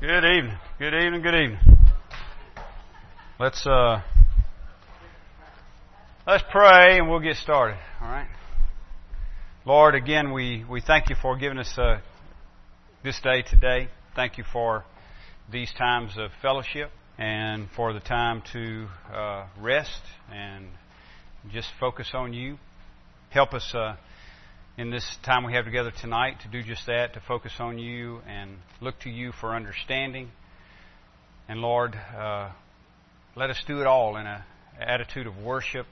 Good evening. Good evening. Good evening. Let's uh let's pray and we'll get started. All right. Lord, again we we thank you for giving us uh, this day today. Thank you for these times of fellowship and for the time to uh, rest and just focus on you. Help us uh, in this time we have together tonight to do just that, to focus on you and look to you for understanding. And Lord, uh, let us do it all in an attitude of worship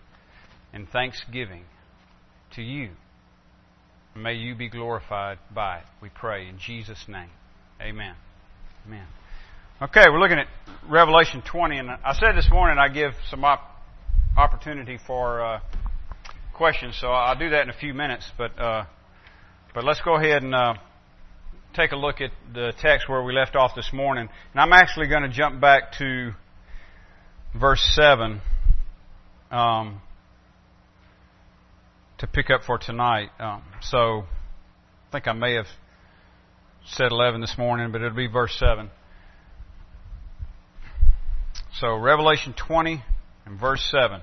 and thanksgiving to you. May you be glorified by it, we pray, in Jesus' name. Amen. Amen. Okay, we're looking at Revelation 20, and I said this morning I give some op- opportunity for uh, questions, so I'll do that in a few minutes. But uh, but let's go ahead and uh, take a look at the text where we left off this morning. And I'm actually going to jump back to verse seven um, to pick up for tonight. Um, so I think I may have said 11 this morning, but it'll be verse 7. So Revelation 20 and verse 7.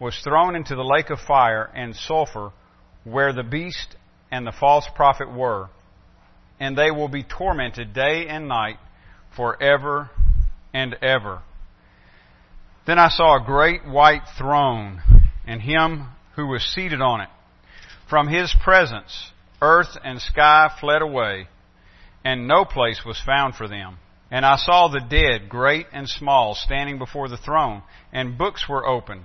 was thrown into the lake of fire and sulfur where the beast and the false prophet were, and they will be tormented day and night forever and ever. Then I saw a great white throne and him who was seated on it. From his presence, earth and sky fled away, and no place was found for them. And I saw the dead, great and small, standing before the throne, and books were opened.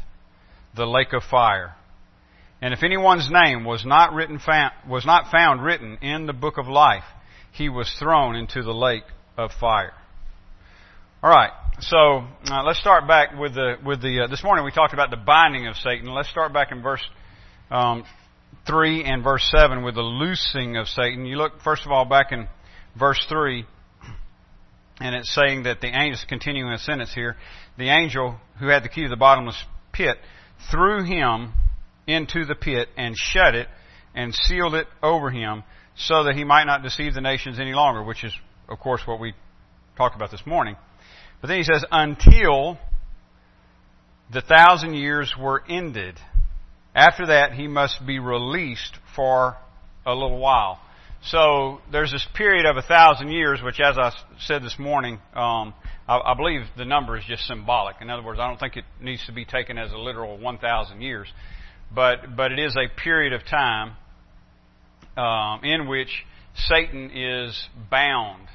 the lake of fire. And if anyone's name was not written was not found written in the book of life, he was thrown into the lake of fire. All right. So uh, let's start back with the with the uh, this morning we talked about the binding of Satan. Let's start back in verse um, three and verse seven with the loosing of Satan. You look first of all back in verse three, and it's saying that the angel continuing a sentence here. The angel who had the key to the bottomless pit threw him into the pit and shut it and sealed it over him so that he might not deceive the nations any longer, which is, of course, what we talked about this morning. But then he says, until the thousand years were ended. After that, he must be released for a little while. So there's this period of a thousand years, which, as I said this morning, um, I, I believe the number is just symbolic. In other words, I don't think it needs to be taken as a literal 1,000 years, but but it is a period of time um, in which Satan is bound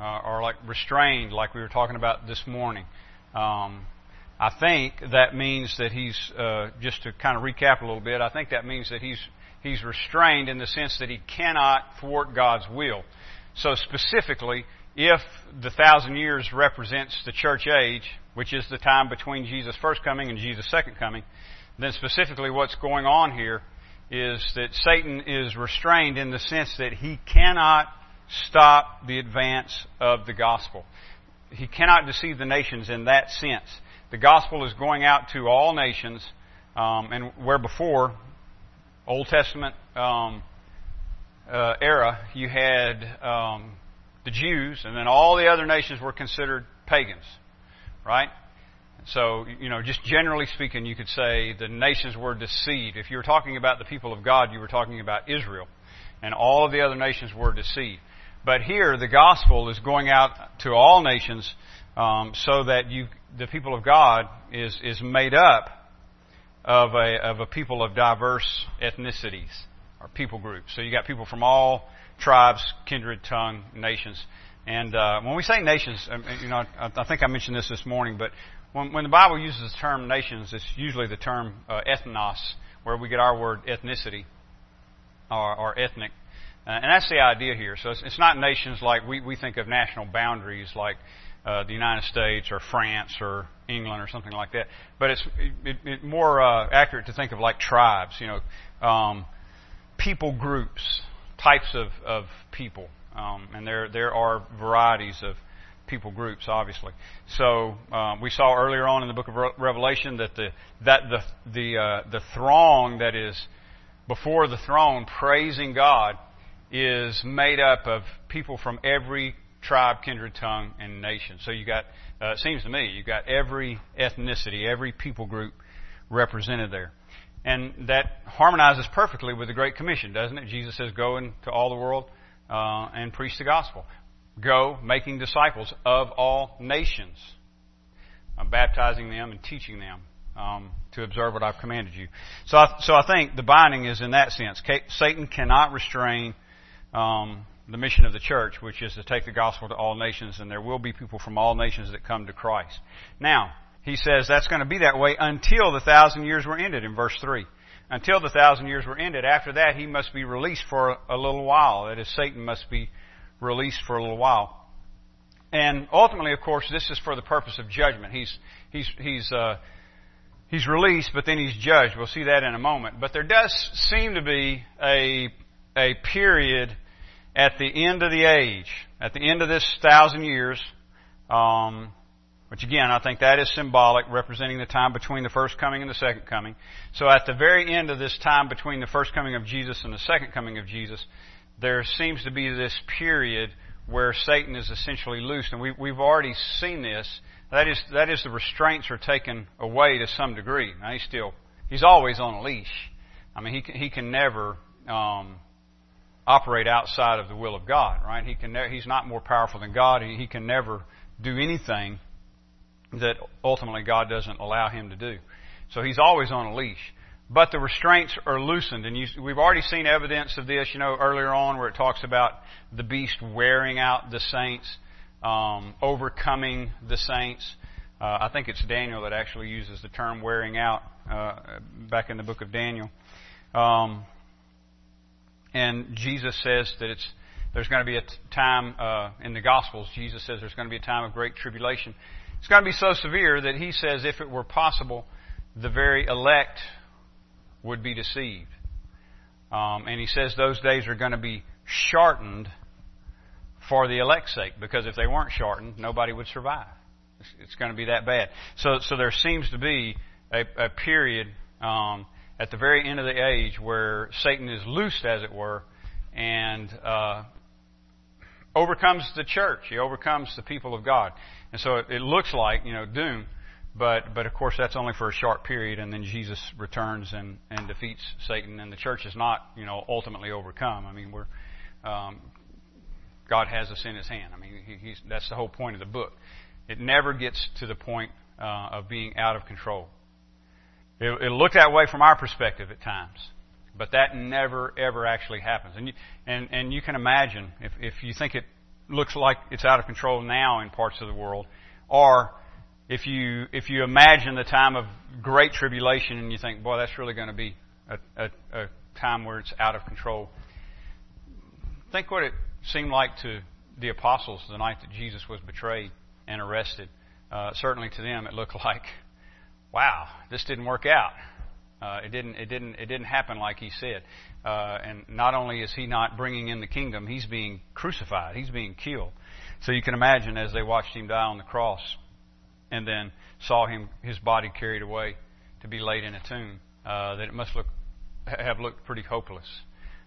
uh, or like restrained, like we were talking about this morning. Um, I think that means that he's uh, just to kind of recap a little bit. I think that means that he's he's restrained in the sense that he cannot thwart God's will. So specifically, if the thousand years represents the church age, which is the time between Jesus' first coming and Jesus' second coming, then specifically what's going on here is that Satan is restrained in the sense that he cannot stop the advance of the gospel. He cannot deceive the nations in that sense. The gospel is going out to all nations, um, and where before, Old Testament um, uh, era, you had um, the Jews, and then all the other nations were considered pagans, right? So, you know, just generally speaking, you could say the nations were deceived. If you were talking about the people of God, you were talking about Israel. And all of the other nations were deceived. But here, the gospel is going out to all nations um, so that you, the people of God is, is made up of a, of a people of diverse ethnicities or people groups. So you got people from all tribes, kindred, tongue, nations. And uh, when we say nations, um, you know, I, I think I mentioned this this morning, but when, when the Bible uses the term nations, it's usually the term uh, ethnos, where we get our word ethnicity or, or ethnic. Uh, and that's the idea here. So it's, it's, not nations like we, we think of national boundaries like uh, the United States or France or England or something like that. But it's it, it more uh, accurate to think of like tribes, you know, um, people groups, types of, of people. Um, and there, there are varieties of people groups, obviously. So um, we saw earlier on in the book of Re- Revelation that the that the the uh, the throng that is before the throne praising God is made up of people from every tribe, kindred, tongue, and nation. So you got uh, it seems to me you got every ethnicity, every people group represented there. And that harmonizes perfectly with the Great Commission, doesn't it? Jesus says, Go into all the world uh, and preach the gospel. Go, making disciples of all nations, uh, baptizing them and teaching them um, to observe what I've commanded you. So, I, so I think the binding is in that sense. Satan cannot restrain um, the mission of the church, which is to take the gospel to all nations, and there will be people from all nations that come to Christ. Now, he says that's going to be that way until the thousand years were ended in verse 3 until the thousand years were ended. After that, he must be released for a little while. That is, Satan must be released for a little while. And ultimately, of course, this is for the purpose of judgment. He's he's he's uh, he's released, but then he's judged. We'll see that in a moment. But there does seem to be a a period at the end of the age, at the end of this thousand years, um, which again, I think that is symbolic, representing the time between the first coming and the second coming. So at the very end of this time between the first coming of Jesus and the second coming of Jesus, there seems to be this period where Satan is essentially loosed, and we, we've already seen this. That is, that is the restraints are taken away to some degree. Now he's still, he's always on a leash. I mean, he can, he can never um, operate outside of the will of God, right? He can, ne- he's not more powerful than God. He, he can never do anything that ultimately God doesn't allow him to do. So he's always on a leash. But the restraints are loosened, and you, we've already seen evidence of this, you know, earlier on where it talks about the beast wearing out the saints, um, overcoming the saints. Uh, I think it's Daniel that actually uses the term wearing out uh, back in the book of Daniel. Um, and Jesus says that it's there's going to be a time uh, in the Gospels. Jesus says there's going to be a time of great tribulation. It's going to be so severe that he says if it were possible, the very elect would be deceived. Um, and he says those days are going to be shortened for the elect's sake, because if they weren't shortened, nobody would survive. It's, it's going to be that bad. So, so there seems to be a, a period um, at the very end of the age where Satan is loosed, as it were, and uh, overcomes the church. He overcomes the people of God. And so it, it looks like, you know, doom. But, but of course, that's only for a short period, and then Jesus returns and, and defeats Satan, and the church is not, you know, ultimately overcome. I mean, we're, um, God has us in His hand. I mean, he, that's the whole point of the book. It never gets to the point uh, of being out of control. It, it'll look that way from our perspective at times, but that never ever actually happens. And you, and and you can imagine if if you think it looks like it's out of control now in parts of the world, or if you if you imagine the time of great tribulation and you think, boy, that's really going to be a, a, a time where it's out of control. Think what it seemed like to the apostles the night that Jesus was betrayed and arrested. Uh, certainly to them, it looked like, wow, this didn't work out. Uh, it didn't. It didn't. It didn't happen like he said. Uh, and not only is he not bringing in the kingdom, he's being crucified. He's being killed. So you can imagine as they watched him die on the cross, and then saw him his body carried away to be laid in a tomb, uh, that it must look have looked pretty hopeless.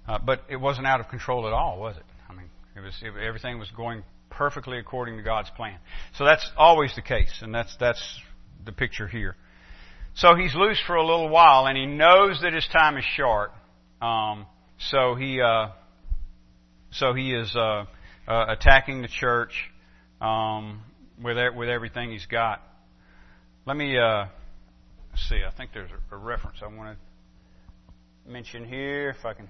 Uh, but it wasn't out of control at all, was it? I mean, it was it, everything was going perfectly according to God's plan. So that's always the case, and that's that's the picture here. So he's loose for a little while, and he knows that his time is short. Um, so he uh, so he is uh, uh, attacking the church um, with with everything he's got. Let me uh, see. I think there's a, a reference I want to mention here. If I can,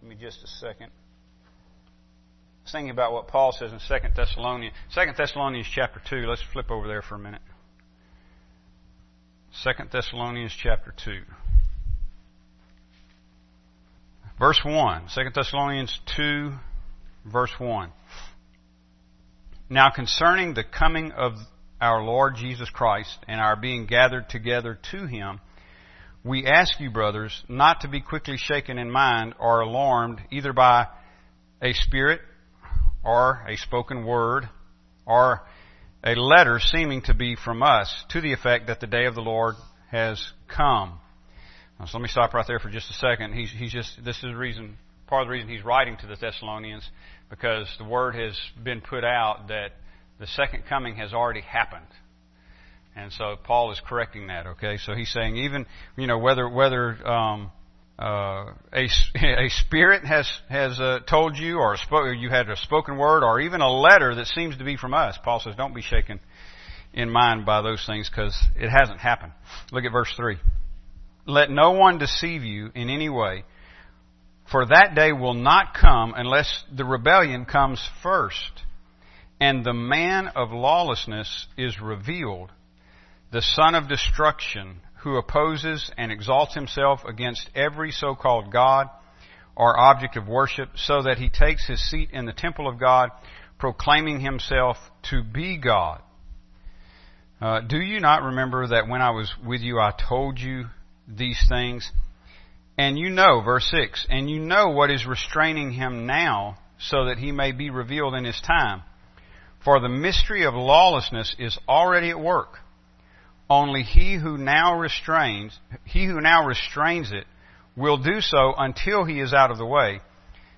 give me just a second. I was thinking about what Paul says in Second Thessalonians, Second Thessalonians chapter two. Let's flip over there for a minute. Second Thessalonians chapter two. Verse 1. 2 Thessalonians 2, verse 1. Now concerning the coming of our Lord Jesus Christ and our being gathered together to Him, we ask you, brothers, not to be quickly shaken in mind or alarmed either by a spirit or a spoken word or a letter seeming to be from us to the effect that the day of the Lord has come. Now, so let me stop right there for just a second. He's, he's just, this is the reason, part of the reason he's writing to the Thessalonians, because the word has been put out that the second coming has already happened. And so Paul is correcting that, okay? So he's saying even, you know, whether, whether, um, uh, a, a spirit has, has, uh, told you or spoke, you had a spoken word or even a letter that seems to be from us. Paul says don't be shaken in mind by those things because it hasn't happened. Look at verse 3. Let no one deceive you in any way, for that day will not come unless the rebellion comes first, and the man of lawlessness is revealed, the son of destruction, who opposes and exalts himself against every so-called God or object of worship, so that he takes his seat in the temple of God, proclaiming himself to be God. Uh, do you not remember that when I was with you, I told you these things. And you know, verse 6, and you know what is restraining him now so that he may be revealed in his time. For the mystery of lawlessness is already at work. Only he who now restrains, he who now restrains it will do so until he is out of the way.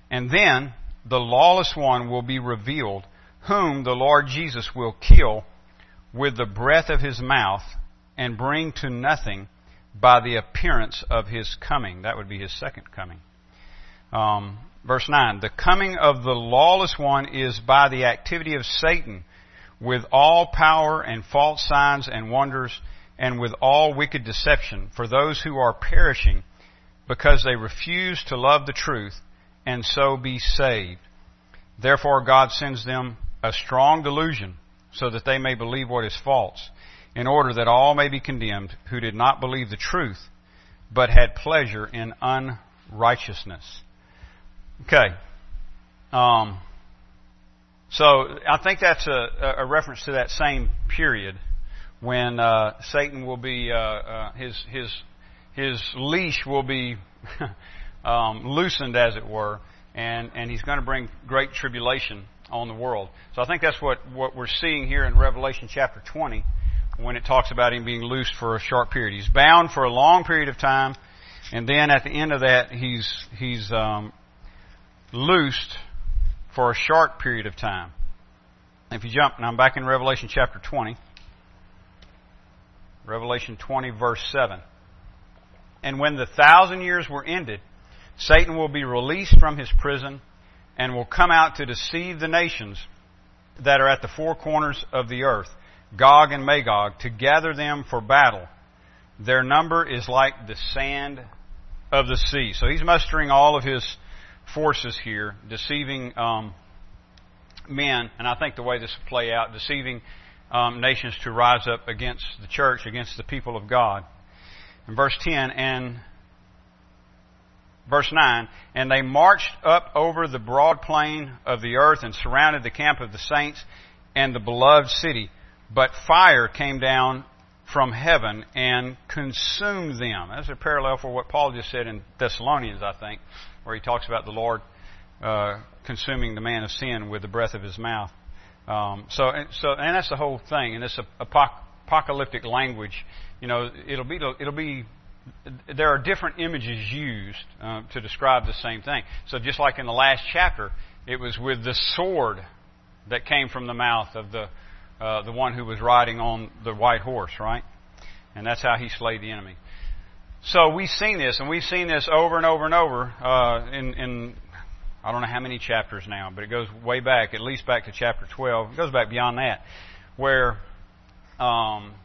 And then the lawless one will be revealed, whom the Lord Jesus will kill with the breath of his mouth and bring to nothing by the appearance of his coming. That would be his second coming. Um, verse 9 The coming of the lawless one is by the activity of Satan with all power and false signs and wonders and with all wicked deception for those who are perishing because they refuse to love the truth and so be saved. Therefore God sends them a strong delusion so that they may believe what is false in order that all may be condemned who did not believe the truth, but had pleasure in unrighteousness. Okay. Um, so I think that's a, a, reference to that same period when uh, Satan will be uh, uh, his his his leash will be um, loosened, as it were, and and he's going to bring great tribulation on the world. So I think that's what what we're seeing here in Revelation chapter 20 when it talks about him being loosed for a short period. He's bound for a long period of time, and then at the end of that, he's he's um, loosed for a short period of time. If you jump, now I'm back in Revelation chapter 20. Revelation 20, verse 7. And when the thousand years were ended, Satan will be released from his prison and will come out to deceive the nations that are at the four corners of the earth Gog and Magog, to gather them for battle. Their number is like the sand of the sea. So he's mustering all of his forces here, deceiving um, men, and I think the way this will play out, deceiving um, nations to rise up against the church, against the people of God. In verse 10, and verse 9, and they marched up over the broad plain of the earth and surrounded the camp of the saints and the beloved city. But fire came down from heaven and consumed them. That's a parallel for what Paul just said in Thessalonians, I think, where he talks about the Lord uh, consuming the man of sin with the breath of his mouth. Um, so, so, and that's the whole thing. And this apocalyptic language, you know, it'll be, it'll be. There are different images used uh, to describe the same thing. So, just like in the last chapter, it was with the sword that came from the mouth of the uh, the one who was riding on the white horse, right? And that's how he slayed the enemy. So we've seen this, and we've seen this over and over and over uh, in, in I don't know how many chapters now, but it goes way back, at least back to chapter 12. It goes back beyond that, where um,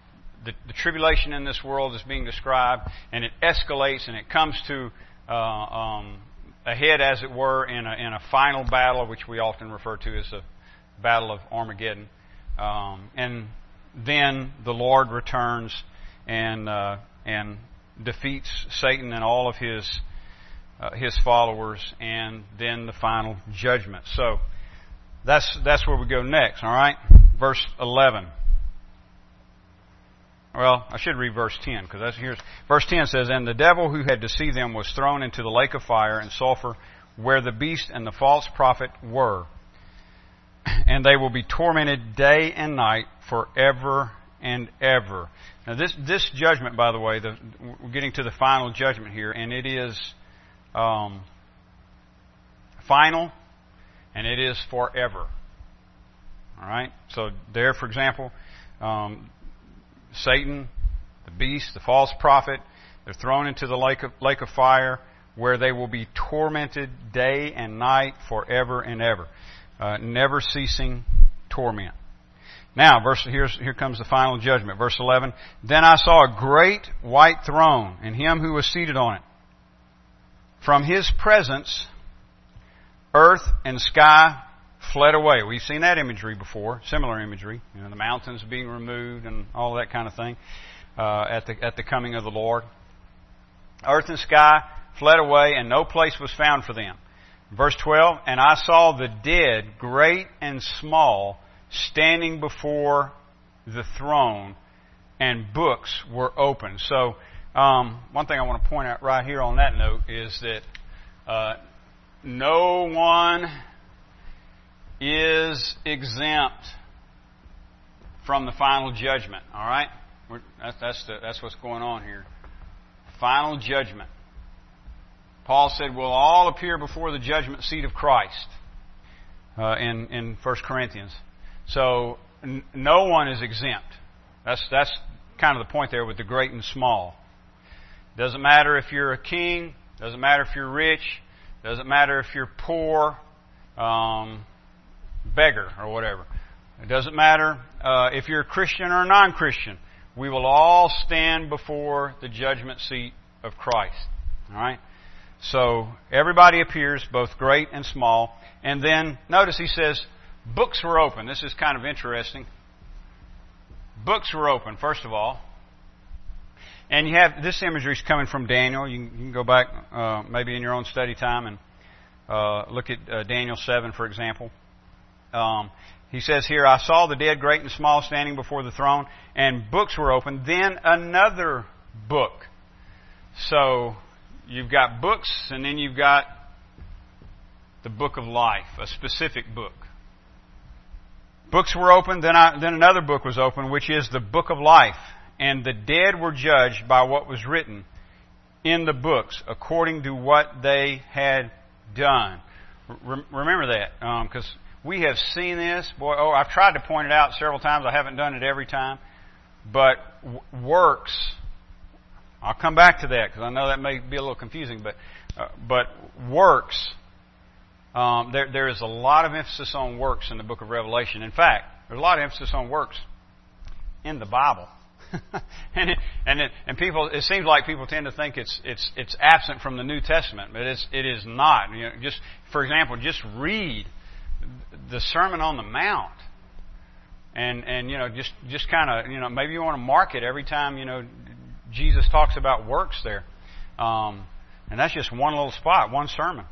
the, the tribulation in this world is being described, and it escalates and it comes to uh, um, a head, as it were, in a, in a final battle, which we often refer to as the Battle of Armageddon. Um, and then the Lord returns and uh, and defeats Satan and all of his uh, his followers, and then the final judgment. So that's that's where we go next. All right, verse eleven. Well, I should read verse 10 because that's here's verse 10 says, "And the devil who had deceived them was thrown into the lake of fire and sulfur, where the beast and the false prophet were, and they will be tormented day and night forever and ever." Now, this this judgment, by the way, the, we're getting to the final judgment here, and it is um, final, and it is forever. All right. So there, for example. Um, Satan, the beast, the false prophet. They're thrown into the lake of, lake of fire where they will be tormented day and night forever and ever. Uh, never ceasing torment. Now, verse, here comes the final judgment. Verse 11. Then I saw a great white throne and him who was seated on it. From his presence, earth and sky fled away. We've seen that imagery before, similar imagery, you know, the mountains being removed and all that kind of thing uh, at the at the coming of the Lord. Earth and sky fled away, and no place was found for them. Verse 12, and I saw the dead, great and small, standing before the throne, and books were opened. So, um, one thing I want to point out right here on that note is that uh, no one is exempt from the final judgment. All right? That's, that's, the, that's what's going on here. Final judgment. Paul said, We'll all appear before the judgment seat of Christ uh, in, in 1 Corinthians. So, n- no one is exempt. That's, that's kind of the point there with the great and small. Doesn't matter if you're a king, doesn't matter if you're rich, doesn't matter if you're poor, um, beggar or whatever. It doesn't matter uh, if you're a Christian or a non Christian. We will all stand before the judgment seat of Christ. All right? So everybody appears, both great and small. And then notice he says, books were open. This is kind of interesting. Books were open, first of all. And you have this imagery is coming from Daniel. You can, you can go back uh, maybe in your own study time and uh, look at uh, Daniel 7, for example. Um, he says here, I saw the dead, great and small, standing before the throne, and books were opened. Then another book. So you've got books, and then you've got the book of life, a specific book. Books were opened, then, I, then another book was opened, which is the book of life. And the dead were judged by what was written in the books, according to what they had done. Re- remember that, because um, we have seen this. Boy, oh, I've tried to point it out several times. I haven't done it every time. But works, I'll come back to that because I know that may be a little confusing. But uh, but works, um, there there is a lot of emphasis on works in the Book of Revelation. In fact, there's a lot of emphasis on works in the Bible. and it, and it, and people it seems like people tend to think it's it's it's absent from the New Testament, but it's it is not. You know, just for example, just read the Sermon on the Mount. And, and, you know, just, just kind of, you know, maybe you want to mark it every time, you know, Jesus talks about works there. Um, and that's just one little spot, one sermon.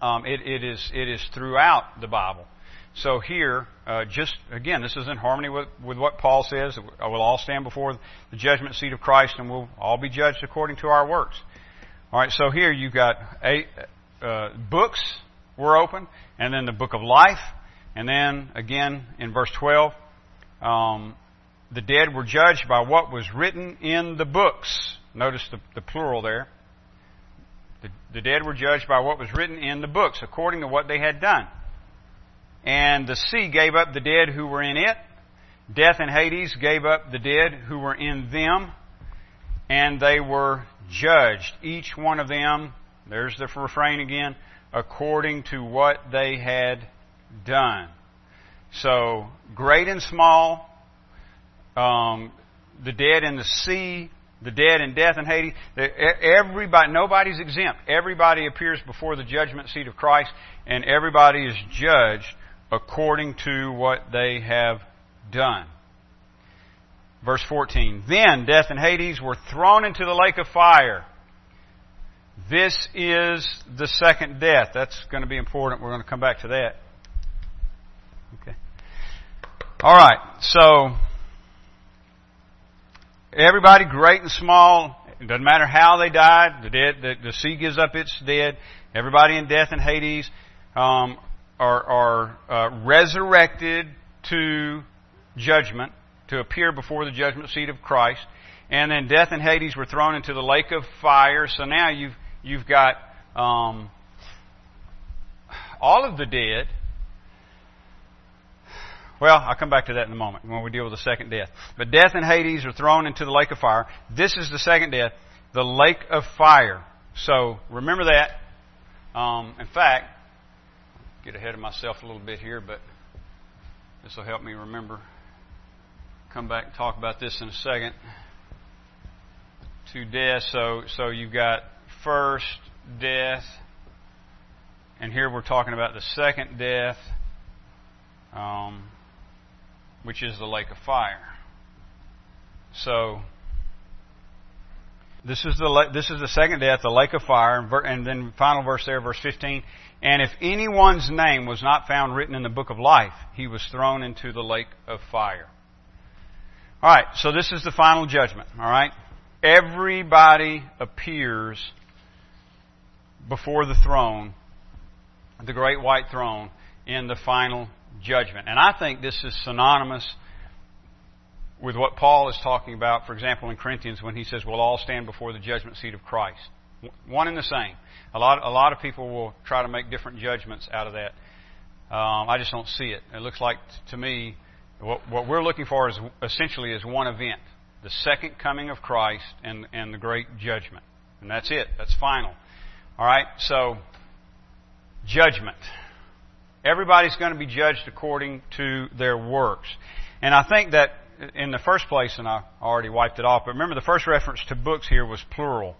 Um, it, it is, it is throughout the Bible. So here, uh, just again, this is in harmony with, with what Paul says. We'll all stand before the judgment seat of Christ, and we'll all be judged according to our works. All right. So here you've got eight uh, books were open, and then the book of life, and then again in verse 12, um, the dead were judged by what was written in the books. Notice the, the plural there. The, the dead were judged by what was written in the books, according to what they had done. And the sea gave up the dead who were in it. Death and Hades gave up the dead who were in them. And they were judged, each one of them, there's the refrain again, according to what they had done. So, great and small, um, the dead in the sea, the dead in death and Hades, everybody, nobody's exempt. Everybody appears before the judgment seat of Christ, and everybody is judged according to what they have done. Verse 14. Then death and Hades were thrown into the lake of fire. This is the second death. That's going to be important. We're going to come back to that. Okay. All right. So, everybody, great and small, it doesn't matter how they died. The dead, the, the sea gives up its dead. Everybody in death and Hades um, are, are uh, resurrected to judgment to appear before the judgment seat of Christ. And then death and Hades were thrown into the lake of fire. So now you've, you've got um, all of the dead. Well, I'll come back to that in a moment when we deal with the second death. But death and Hades are thrown into the lake of fire. This is the second death, the lake of fire. So remember that. Um, in fact, get ahead of myself a little bit here, but this will help me remember come back and talk about this in a second. To death. So, so you've got first death, and here we're talking about the second death, um, which is the lake of fire. So, this is the this is the second death, the lake of fire, and then final verse there, verse 15. And if anyone's name was not found written in the book of life, he was thrown into the lake of fire. All right, so this is the final judgment. All right, everybody appears before the throne, the great white throne, in the final judgment. And I think this is synonymous with what Paul is talking about, for example, in Corinthians when he says we'll all stand before the judgment seat of Christ. One and the same. A lot, a lot of people will try to make different judgments out of that. Um, I just don't see it. It looks like to me what, what we're looking for is essentially is one event the second coming of Christ and, and the great judgment. And that's it. That's final. All right? So, judgment. Everybody's going to be judged according to their works. And I think that in the first place, and I already wiped it off, but remember the first reference to books here was plural.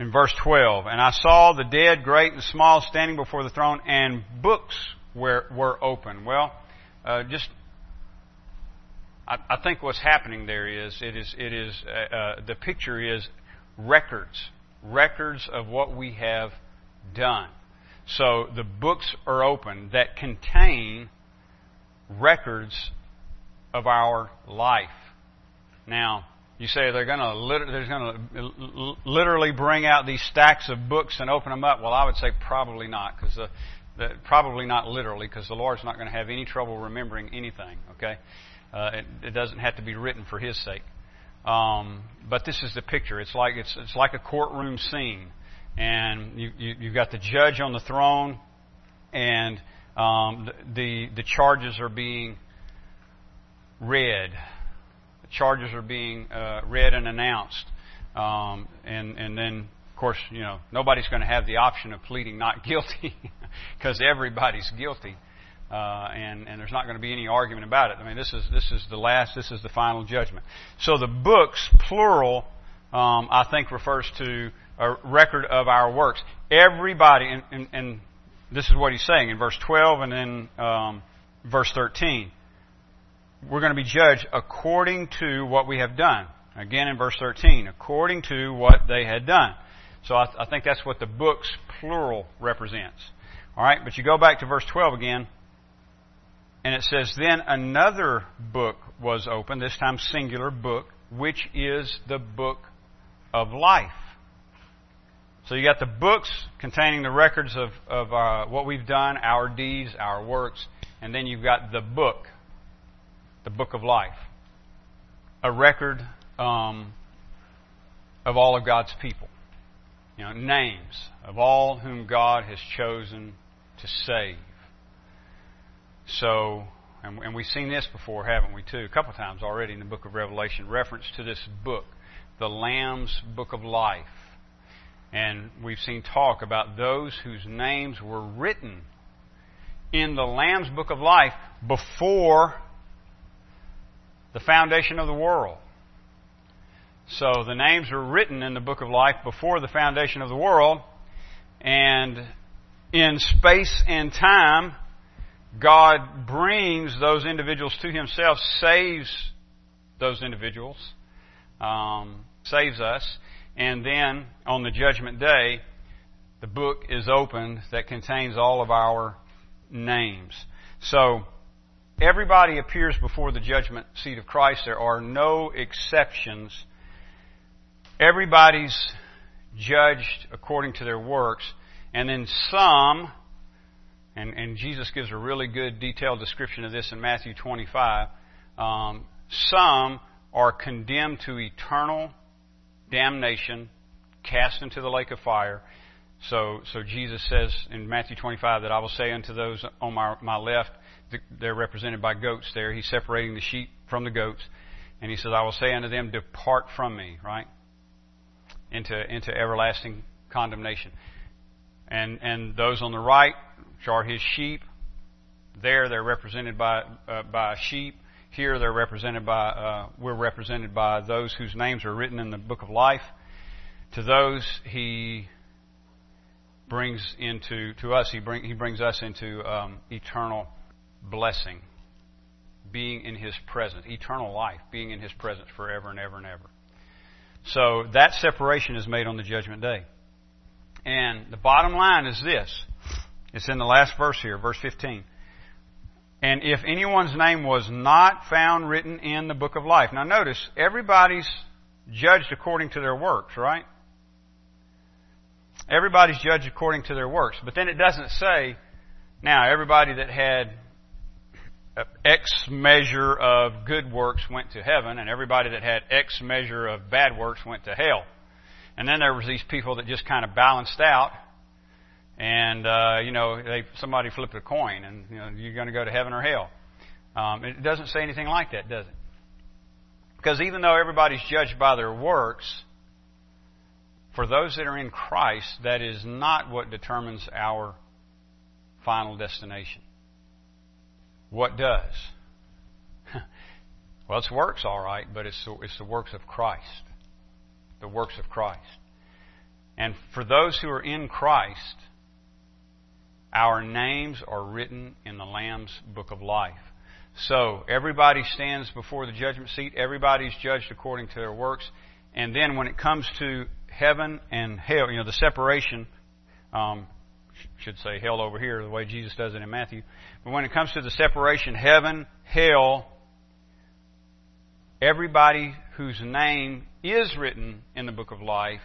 In verse 12, and I saw the dead, great and small, standing before the throne, and books were, were open. Well, uh, just I, I think what's happening there is it is it is uh, uh, the picture is records, records of what we have done. So the books are open that contain records of our life. Now, you say they're going to going to literally bring out these stacks of books and open them up. Well, I would say probably not because the, the, probably not literally because the Lord's not going to have any trouble remembering anything. Okay, uh, it, it, doesn't have to be written for His sake. Um, but this is the picture. It's like it's it's like a courtroom scene, and you, you you've got the judge on the throne, and um, the the charges are being read. The charges are being uh, read and announced, um, and and then of course you know nobody's going to have the option of pleading not guilty because everybody's guilty uh, and and there's not going to be any argument about it. I mean, this is this is the last, this is the final judgment. So the books, plural, um, I think refers to a record of our works. Everybody, and, and, and, this is what he's saying in verse 12 and then um, verse 13. We're going to be judged according to what we have done. Again in verse 13, according to what they had done. So I, I think that's what the books, plural, represents. All right, but you go back to verse 12 again. And it says, Then another book was opened, this time singular book, which is the book of life. So you got the books containing the records of, of uh, what we've done, our deeds, our works, and then you've got the book, the book of life. A record um, of all of God's people. You know, names of all whom God has chosen to save. So, and, and we've seen this before, haven't we, too? A couple of times already in the book of Revelation, reference to this book, the Lamb's book of life. And we've seen talk about those whose names were written in the Lamb's Book of Life before the foundation of the world. So the names were written in the Book of Life before the foundation of the world, and in space and time, God brings those individuals to Himself, saves those individuals, um, saves us, and then on the judgment day, the book is opened that contains all of our names. So, everybody appears before the judgment seat of Christ. There are no exceptions. Everybody's judged according to their works. And then some, and, and Jesus gives a really good detailed description of this in Matthew 25, um, some are condemned to eternal damnation, cast into the lake of fire. So, so Jesus says in Matthew 25 that I will say unto those on my, my left, they're represented by goats there. He's separating the sheep from the goats. And he says, I will say unto them, depart from me, right? Into, into everlasting condemnation. And, and those on the right, which are his sheep, there they're represented by, uh, by sheep. Here they're represented by, uh, we're represented by those whose names are written in the book of life. To those he brings into, to us, he, bring, he brings us into um, eternal blessing, being in his presence, eternal life, being in his presence forever and ever and ever. So that separation is made on the judgment day. And the bottom line is this. It's in the last verse here, verse 15. And if anyone's name was not found written in the book of life. Now notice, everybody's judged according to their works, right? Everybody's judged according to their works. But then it doesn't say, now everybody that had X measure of good works went to heaven, and everybody that had X measure of bad works went to hell. And then there was these people that just kind of balanced out, and uh, you know, they somebody flipped a coin, and you know, you're going to go to heaven or hell. Um, it doesn't say anything like that, does it? Because even though everybody's judged by their works, for those that are in Christ, that is not what determines our final destination. What does? well, it's works, all right, but it's the, it's the works of Christ the works of Christ. And for those who are in Christ, our names are written in the Lamb's book of life. So everybody stands before the judgment seat. Everybody's judged according to their works. And then when it comes to heaven and hell, you know, the separation, um, should say hell over here, the way Jesus does it in Matthew. But when it comes to the separation, heaven, hell, everybody whose name is written in the book of life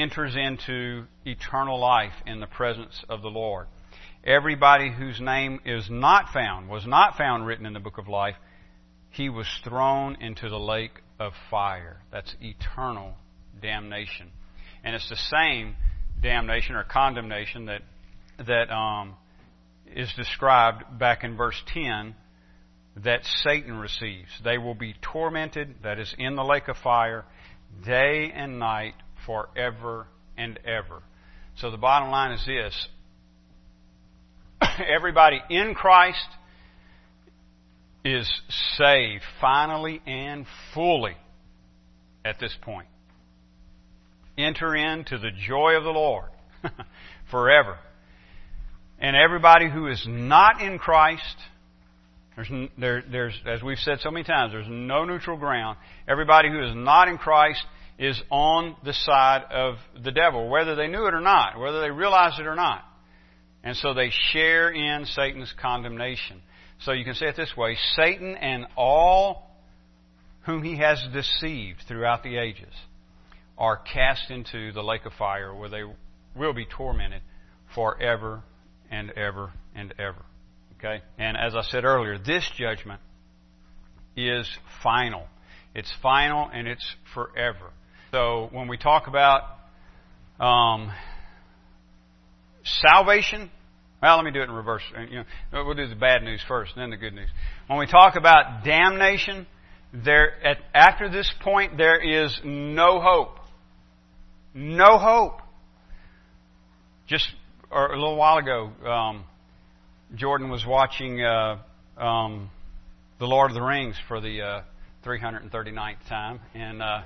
enters into eternal life in the presence of the Lord. Everybody whose name is not found, was not found written in the book of life, he was thrown into the lake of fire. That's eternal damnation. And it's the same damnation or condemnation that, that um, is described back in verse 10 that Satan receives. They will be tormented, that is, in the lake of fire, day and night, forever and ever. So the bottom line is this everybody in Christ is saved finally and fully at this point. Enter into the joy of the Lord forever. And everybody who is not in Christ, there's, there, there's, as we've said so many times, there's no neutral ground. Everybody who is not in Christ is on the side of the devil, whether they knew it or not, whether they realized it or not. And so they share in Satan's condemnation. So you can say it this way Satan and all whom he has deceived throughout the ages are cast into the lake of fire where they will be tormented forever and ever and ever. Okay? And as I said earlier, this judgment is final. It's final and it's forever. So when we talk about um, salvation, well, let me do it in reverse. Uh, you know, we'll do the bad news first, then the good news. When we talk about damnation, there at, after this point there is no hope, No hope. Just a little while ago, um, Jordan was watching uh, um, The Lord of the Rings for the uh, 339th time, and uh,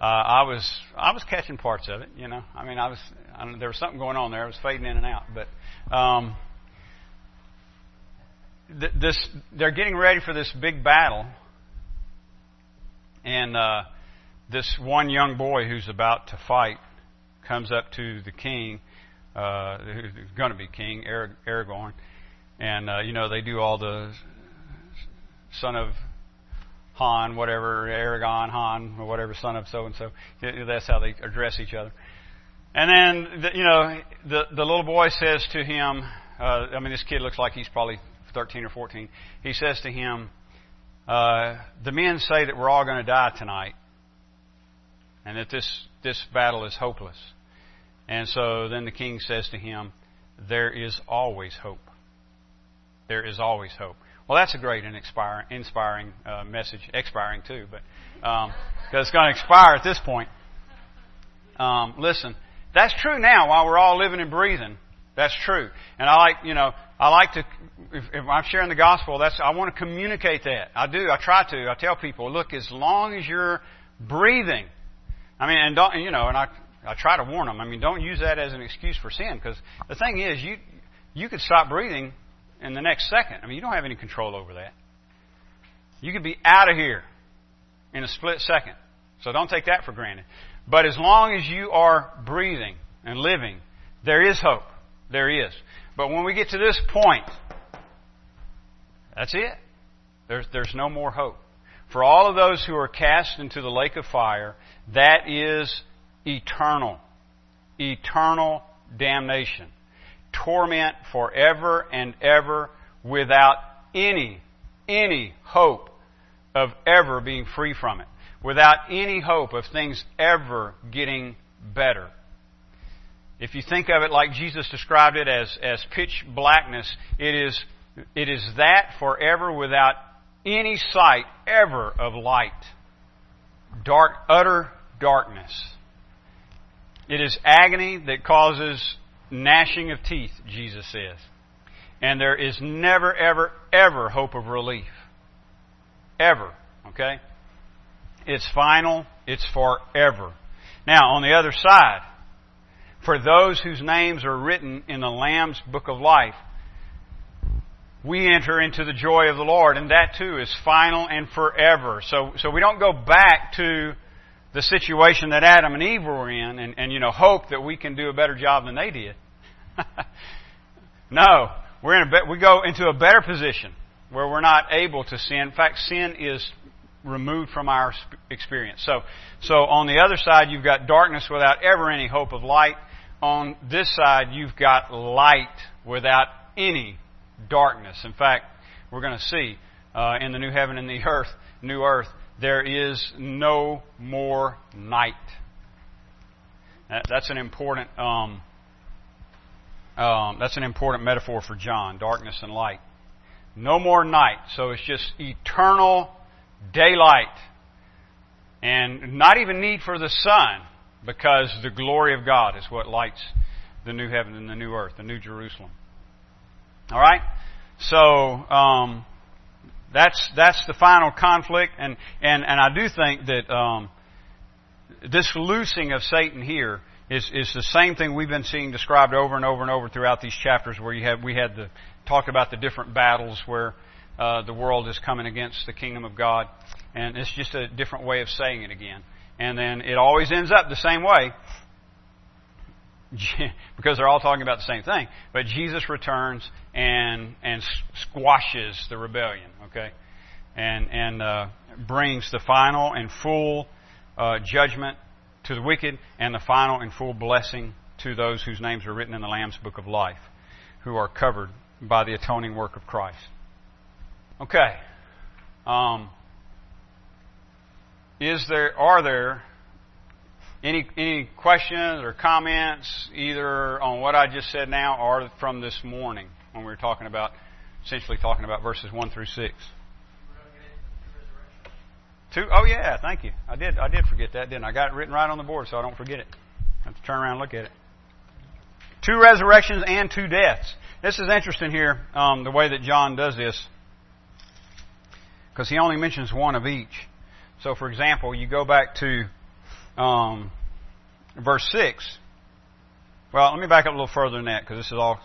uh, I was I was catching parts of it. You know, I mean, I was I don't, there was something going on there. I was fading in and out, but um, th- this they're getting ready for this big battle, and uh, this one young boy who's about to fight comes up to the king, uh, who's going to be king, Aragorn, and uh, you know they do all the son of Han, whatever, Aragon, Han, or whatever, son of so and so. That's how they address each other. And then, the, you know, the the little boy says to him, uh, I mean, this kid looks like he's probably 13 or 14. He says to him, uh, "The men say that we're all going to die tonight, and that this this battle is hopeless." And so then the king says to him, "There is always hope. There is always hope." Well, that's a great and inspiring, inspiring uh, message. Expiring too, but because um, it's going to expire at this point. Um, listen, that's true now. While we're all living and breathing, that's true. And I like, you know, I like to. If, if I'm sharing the gospel, that's I want to communicate that. I do. I try to. I tell people, look, as long as you're breathing, I mean, and don't, you know, and I I try to warn them. I mean, don't use that as an excuse for sin because the thing is, you you could stop breathing in the next second. I mean, you don't have any control over that. You could be out of here in a split second. So don't take that for granted. But as long as you are breathing and living, there is hope. There is. But when we get to this point, that's it. There's, there's no more hope. For all of those who are cast into the lake of fire, that is eternal. Eternal damnation torment forever and ever without any, any hope of ever being free from it, without any hope of things ever getting better. If you think of it like Jesus described it as, as pitch blackness, it is, it is that forever without any sight ever of light. Dark, utter darkness. It is agony that causes gnashing of teeth, Jesus says. And there is never, ever, ever hope of relief. Ever. Okay? It's final. It's forever. Now, on the other side, for those whose names are written in the Lamb's book of life, we enter into the joy of the Lord, and that too is final and forever. So, so we don't go back to the situation that Adam and Eve were in and, and you know, hope that we can do a better job than they did. no, we're in a be- we go into a better position where we're not able to sin. In fact, sin is removed from our experience. So, so on the other side, you've got darkness without ever any hope of light. On this side, you've got light without any darkness. In fact, we're going to see uh, in the new heaven and the earth, new earth, there is no more night. That's an important um, um, that's an important metaphor for John darkness and light. No more night, so it's just eternal daylight. And not even need for the sun, because the glory of God is what lights the new heaven and the new earth, the new Jerusalem. All right? So, um, that's that's the final conflict, and and and I do think that um, this loosing of Satan here is is the same thing we've been seeing described over and over and over throughout these chapters, where you have we had the talked about the different battles where uh, the world is coming against the kingdom of God, and it's just a different way of saying it again. And then it always ends up the same way because they're all talking about the same thing. But Jesus returns and and squashes the rebellion, okay, and and uh, brings the final and full uh, judgment to the wicked, and the final and full blessing to those whose names are written in the Lamb's Book of Life, who are covered by the atoning work of Christ. Okay. Um, is there are there any any questions or comments either on what I just said now or from this morning when we were talking about essentially talking about verses one through six? Two? Oh yeah, thank you. I did. I did forget that, didn't I? I got it written right on the board, so I don't forget it. Have to turn around and look at it. Two resurrections and two deaths. This is interesting here, um, the way that John does this, because he only mentions one of each. So, for example, you go back to um, verse 6. Well, let me back up a little further than that, because this is all,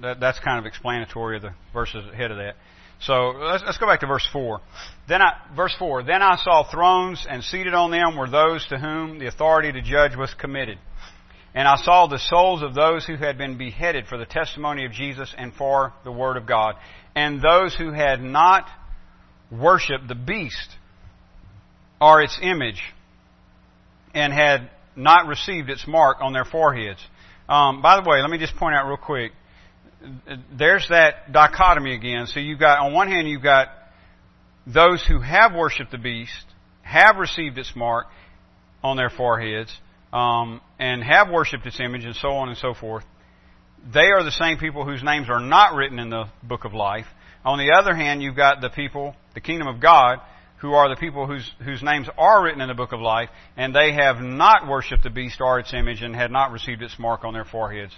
that, that's kind of explanatory of the verses ahead of that. So let's, let's go back to verse four. Then I, verse four. Then I saw thrones, and seated on them were those to whom the authority to judge was committed. And I saw the souls of those who had been beheaded for the testimony of Jesus and for the word of God, and those who had not worshipped the beast or its image, and had not received its mark on their foreheads. Um, by the way, let me just point out real quick there's that dichotomy again. So you've got, on one hand, you've got those who have worshipped the beast, have received its mark on their foreheads, um, and have worshipped its image, and so on and so forth. They are the same people whose names are not written in the book of life. On the other hand, you've got the people, the kingdom of God, who are the people whose, whose names are written in the book of life, and they have not worshipped the beast or its image and had not received its mark on their foreheads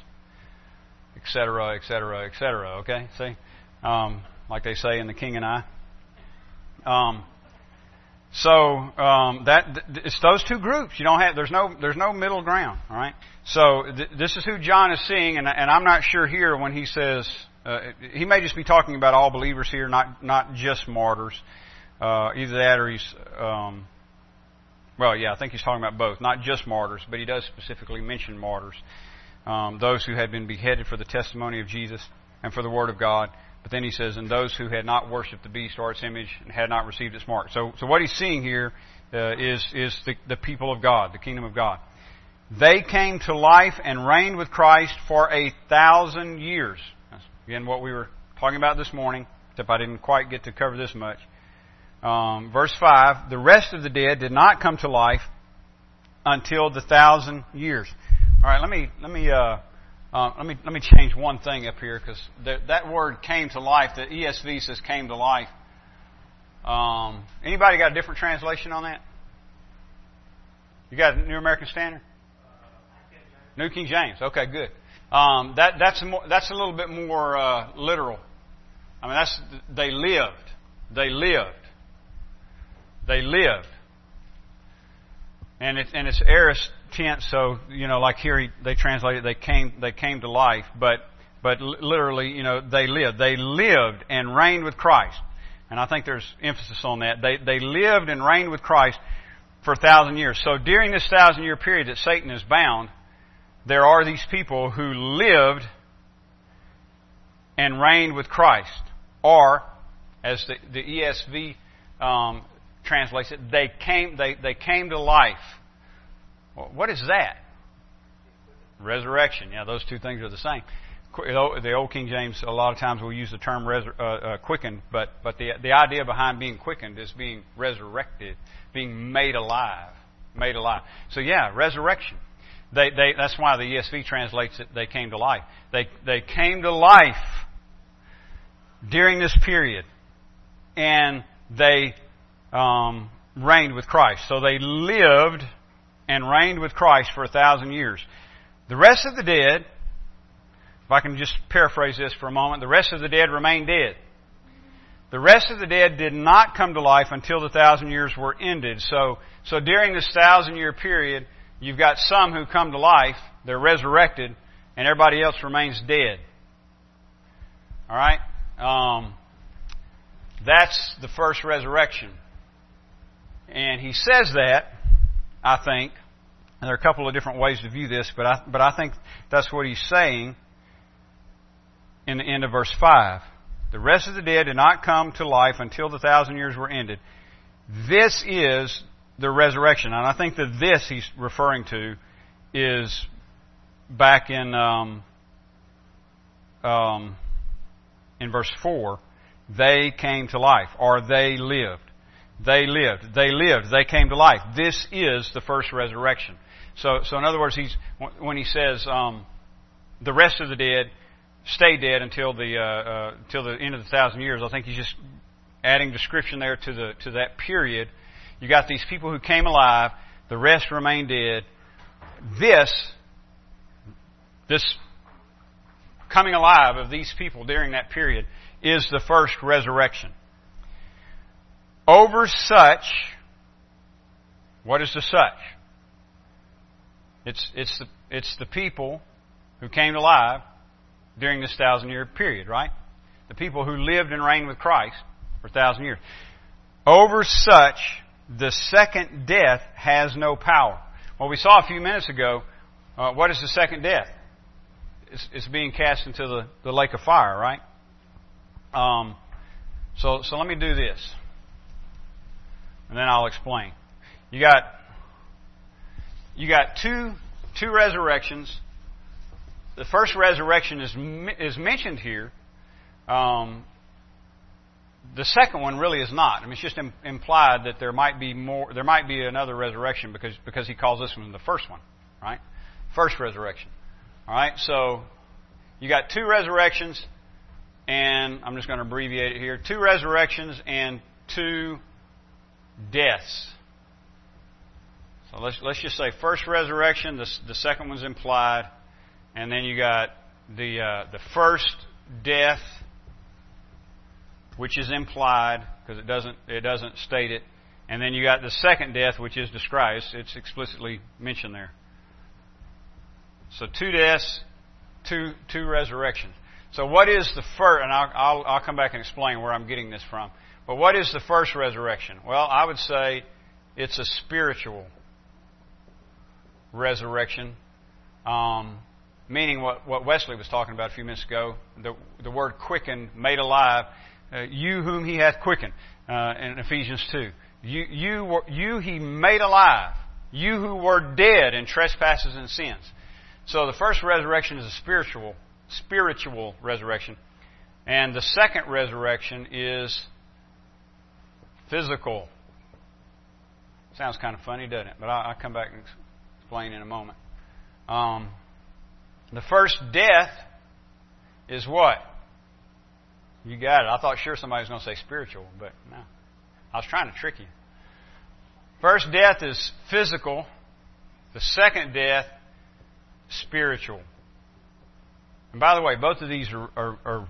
etc., etc., etc. Okay, see, um, like they say in The King and I. Um, so um, that it's those two groups. You don't have there's no there's no middle ground. All right. So th- this is who John is seeing, and, and I'm not sure here when he says uh, he may just be talking about all believers here, not not just martyrs. Uh, either that or he's um, well, yeah, I think he's talking about both, not just martyrs, but he does specifically mention martyrs um, those who had been beheaded for the testimony of Jesus and for the Word of God. But then he says, and those who had not worshipped the beast or its image and had not received its mark. So, so what he's seeing here uh, is is the, the people of God, the kingdom of God. They came to life and reigned with Christ for a thousand years. That's, again, what we were talking about this morning, except I didn't quite get to cover this much. Um, verse 5 The rest of the dead did not come to life until the thousand years. All right, let me let me uh, uh, let me let me change one thing up here because that word came to life. The ESV says came to life. Um, anybody got a different translation on that? You got a New American Standard? New King James. Okay, good. Um, that that's more, that's a little bit more uh, literal. I mean, that's they lived. They lived. They lived. And it's and it's aorist tense, so you know, like here he, they translate it, they came they came to life, but but literally, you know, they lived. They lived and reigned with Christ. And I think there's emphasis on that. They they lived and reigned with Christ for a thousand years. So during this thousand year period that Satan is bound, there are these people who lived and reigned with Christ. Or, as the, the ESV um, translates it, they came, they, they came to life what is that? Resurrection. Yeah, those two things are the same. The old King James, a lot of times will use the term resur- uh, uh, quickened, but, but the, the idea behind being quickened is being resurrected, being made alive. Made alive. So yeah, resurrection. They, they, that's why the ESV translates it, they came to life. They, they came to life during this period, and they um, reigned with Christ. So they lived and reigned with Christ for a thousand years. The rest of the dead, if I can just paraphrase this for a moment, the rest of the dead remained dead. The rest of the dead did not come to life until the thousand years were ended. So, so during this thousand year period, you've got some who come to life, they're resurrected, and everybody else remains dead. Alright? Um, that's the first resurrection. And he says that I think. And there are a couple of different ways to view this, but I, but I think that's what he's saying in the end of verse 5. The rest of the dead did not come to life until the thousand years were ended. This is the resurrection. And I think that this he's referring to is back in um, um, in verse 4. They came to life, or they lived. They lived. They lived. They came to life. This is the first resurrection. So, so in other words, he's when he says um, the rest of the dead stay dead until the uh, uh, until the end of the thousand years. I think he's just adding description there to the to that period. You got these people who came alive. The rest remain dead. This this coming alive of these people during that period is the first resurrection. Over such, what is the such? It's, it's, the, it's the people who came alive during this thousand year period, right? The people who lived and reigned with Christ for a thousand years. Over such, the second death has no power. Well, we saw a few minutes ago, uh, what is the second death? It's, it's being cast into the, the lake of fire, right? Um, so, so let me do this, and then I'll explain. You got you got two two resurrections. The first resurrection is is mentioned here. Um, the second one really is not. I mean, it's just Im- implied that there might be more. There might be another resurrection because because he calls this one the first one, right? First resurrection. All right. So you got two resurrections, and I'm just going to abbreviate it here: two resurrections and two deaths. So let's let's just say first resurrection. The the second one's implied, and then you got the uh, the first death which is implied because it doesn't it doesn't state it, and then you got the second death, which is described. It's explicitly mentioned there. So two deaths, two two resurrections. So what is the first? And I'll, I'll, I'll come back and explain where I'm getting this from. But what is the first resurrection? Well, I would say it's a spiritual resurrection. Um, meaning what, what Wesley was talking about a few minutes ago, the, the word quickened, made alive, uh, you whom he hath quickened, uh, in Ephesians 2. You, you, were, you he made alive. You who were dead in trespasses and sins. So the first resurrection is a spiritual, spiritual resurrection. And the second resurrection is physical. Sounds kind of funny, doesn't it? But I'll, come back and explain in a moment. Um, the first death is what? You got it. I thought sure somebody was going to say spiritual, but no. I was trying to trick you. First death is physical. The second death, spiritual. And by the way, both of these are, are, are,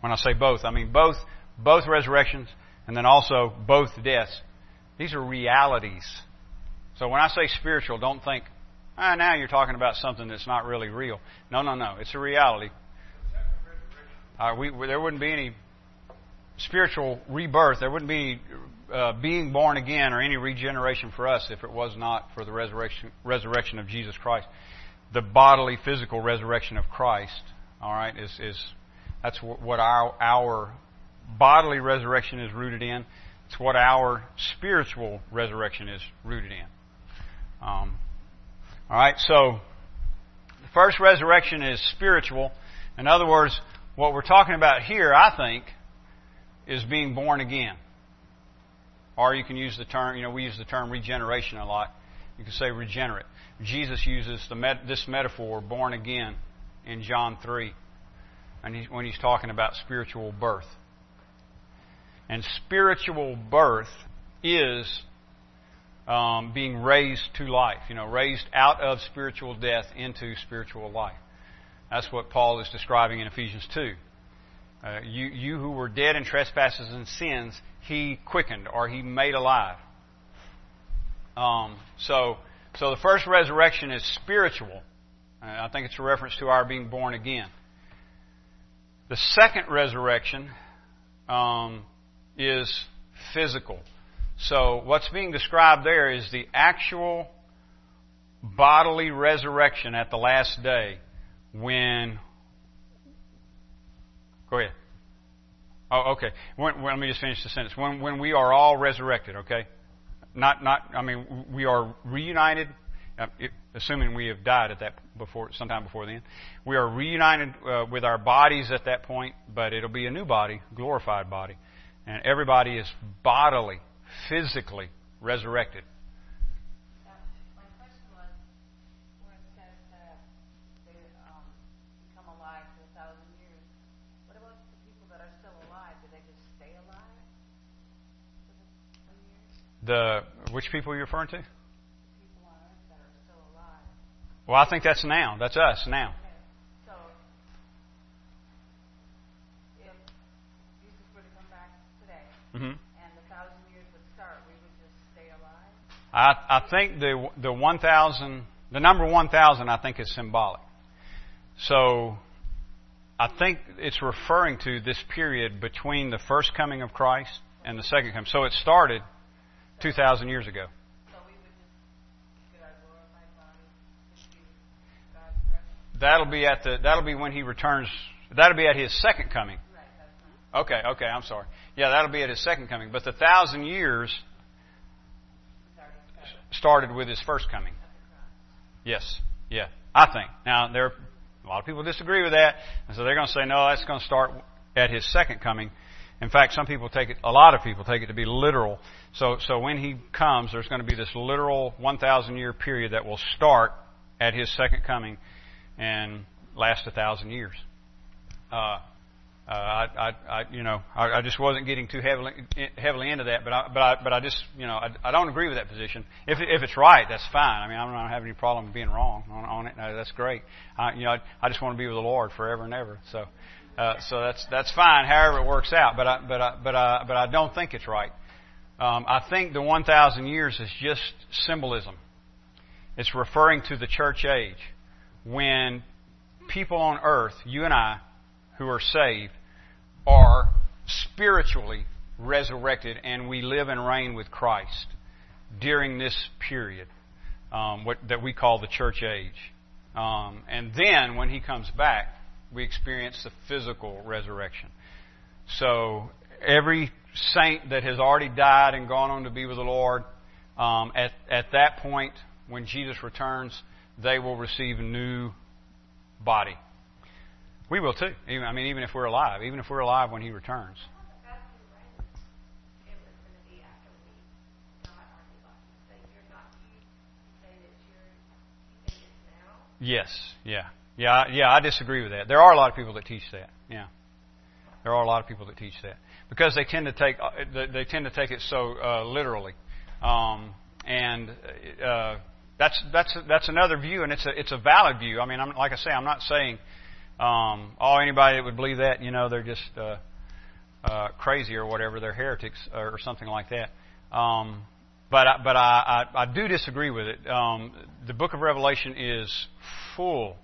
when I say both, I mean both, both resurrections and then also both deaths. These are realities. So when I say spiritual, don't think, ah, now you're talking about something that's not really real. No, no, no. It's a reality. Uh, we, there wouldn't be any spiritual rebirth. There wouldn't be uh, being born again or any regeneration for us if it was not for the resurrection, resurrection of Jesus Christ. The bodily, physical resurrection of Christ, all right, is, is that's what our, our bodily resurrection is rooted in. It's what our spiritual resurrection is rooted in. Um, all right, so the first resurrection is spiritual. In other words, what we're talking about here, I think, is being born again. Or you can use the term, you know, we use the term regeneration a lot. You can say regenerate. Jesus uses met, this metaphor, born again, in John 3, and he, when he's talking about spiritual birth. And spiritual birth is um, being raised to life, you know, raised out of spiritual death into spiritual life. That's what Paul is describing in Ephesians 2. Uh, you, you who were dead in trespasses and sins, he quickened or he made alive. Um, so, so the first resurrection is spiritual. Uh, I think it's a reference to our being born again. The second resurrection um, is physical. So what's being described there is the actual bodily resurrection at the last day when. Go ahead. Oh, okay. When, when, let me just finish the sentence. When, when we are all resurrected, okay? Not, not. I mean, we are reunited. Uh, assuming we have died at that before, sometime before then, we are reunited uh, with our bodies at that point. But it'll be a new body, glorified body, and everybody is bodily, physically resurrected. The which people are you referring to? Well, I think that's now. That's us now. Okay, so if Jesus were to come back today hmm and the thousand years would start, we would just stay alive? I, I think the the one thousand, the number one thousand, I think is symbolic. So, I think it's referring to this period between the first coming of Christ and the second coming. So it started two thousand years ago. So we would just get our glorified body, just be God's presence? That'll be at the that'll be when he returns. That'll be at his second coming. Okay, okay, I'm sorry. Yeah, that'll be at his second coming. But the thousand years started with his first coming. Yes, yeah, I think. Now there, are a lot of people disagree with that, and so they're going to say no, that's going to start at his second coming. In fact, some people take it. A lot of people take it to be literal. So, so when he comes, there's going to be this literal 1,000 year period that will start at his second coming and last a thousand years. Uh, uh, I, I, I, you know, I, I just wasn't getting too heavily heavily into that, but I, but I, but I just, you know, I, I don't agree with that position. If if it's right, that's fine. I mean, I don't have any problem being wrong on, on it. No, that's great. I, you know, I, I just want to be with the Lord forever and ever. So, uh, so that's that's fine. However it works out, but I, but I, but I, but I don't think it's right. Um, I think the 1,000 years is just symbolism. It's referring to the church age when people on earth, you and I, who are saved, are spiritually resurrected and we live and reign with Christ during this period um, what, that we call the church age. Um, and then when he comes back, we experience the physical resurrection. So every saint that has already died and gone on to be with the Lord, um, at, at that point, when Jesus returns, they will receive a new body. We will too. Even, I mean, even if we're alive, even if we're alive when He returns. Yes. Yeah. Yeah. Yeah. I disagree with that. There are a lot of people that teach that. Yeah. There are a lot of people that teach that because they tend to take uh, they tend to take it so uh, literally, um, and uh, that's that's that's another view, and it's a it's a valid view. I mean, I'm, like I say, I'm not saying um, oh anybody that would believe that you know they're just uh, uh, crazy or whatever, they're heretics or, or something like that. Um, but I, but I, I, I do disagree with it. Um, the Book of Revelation is full.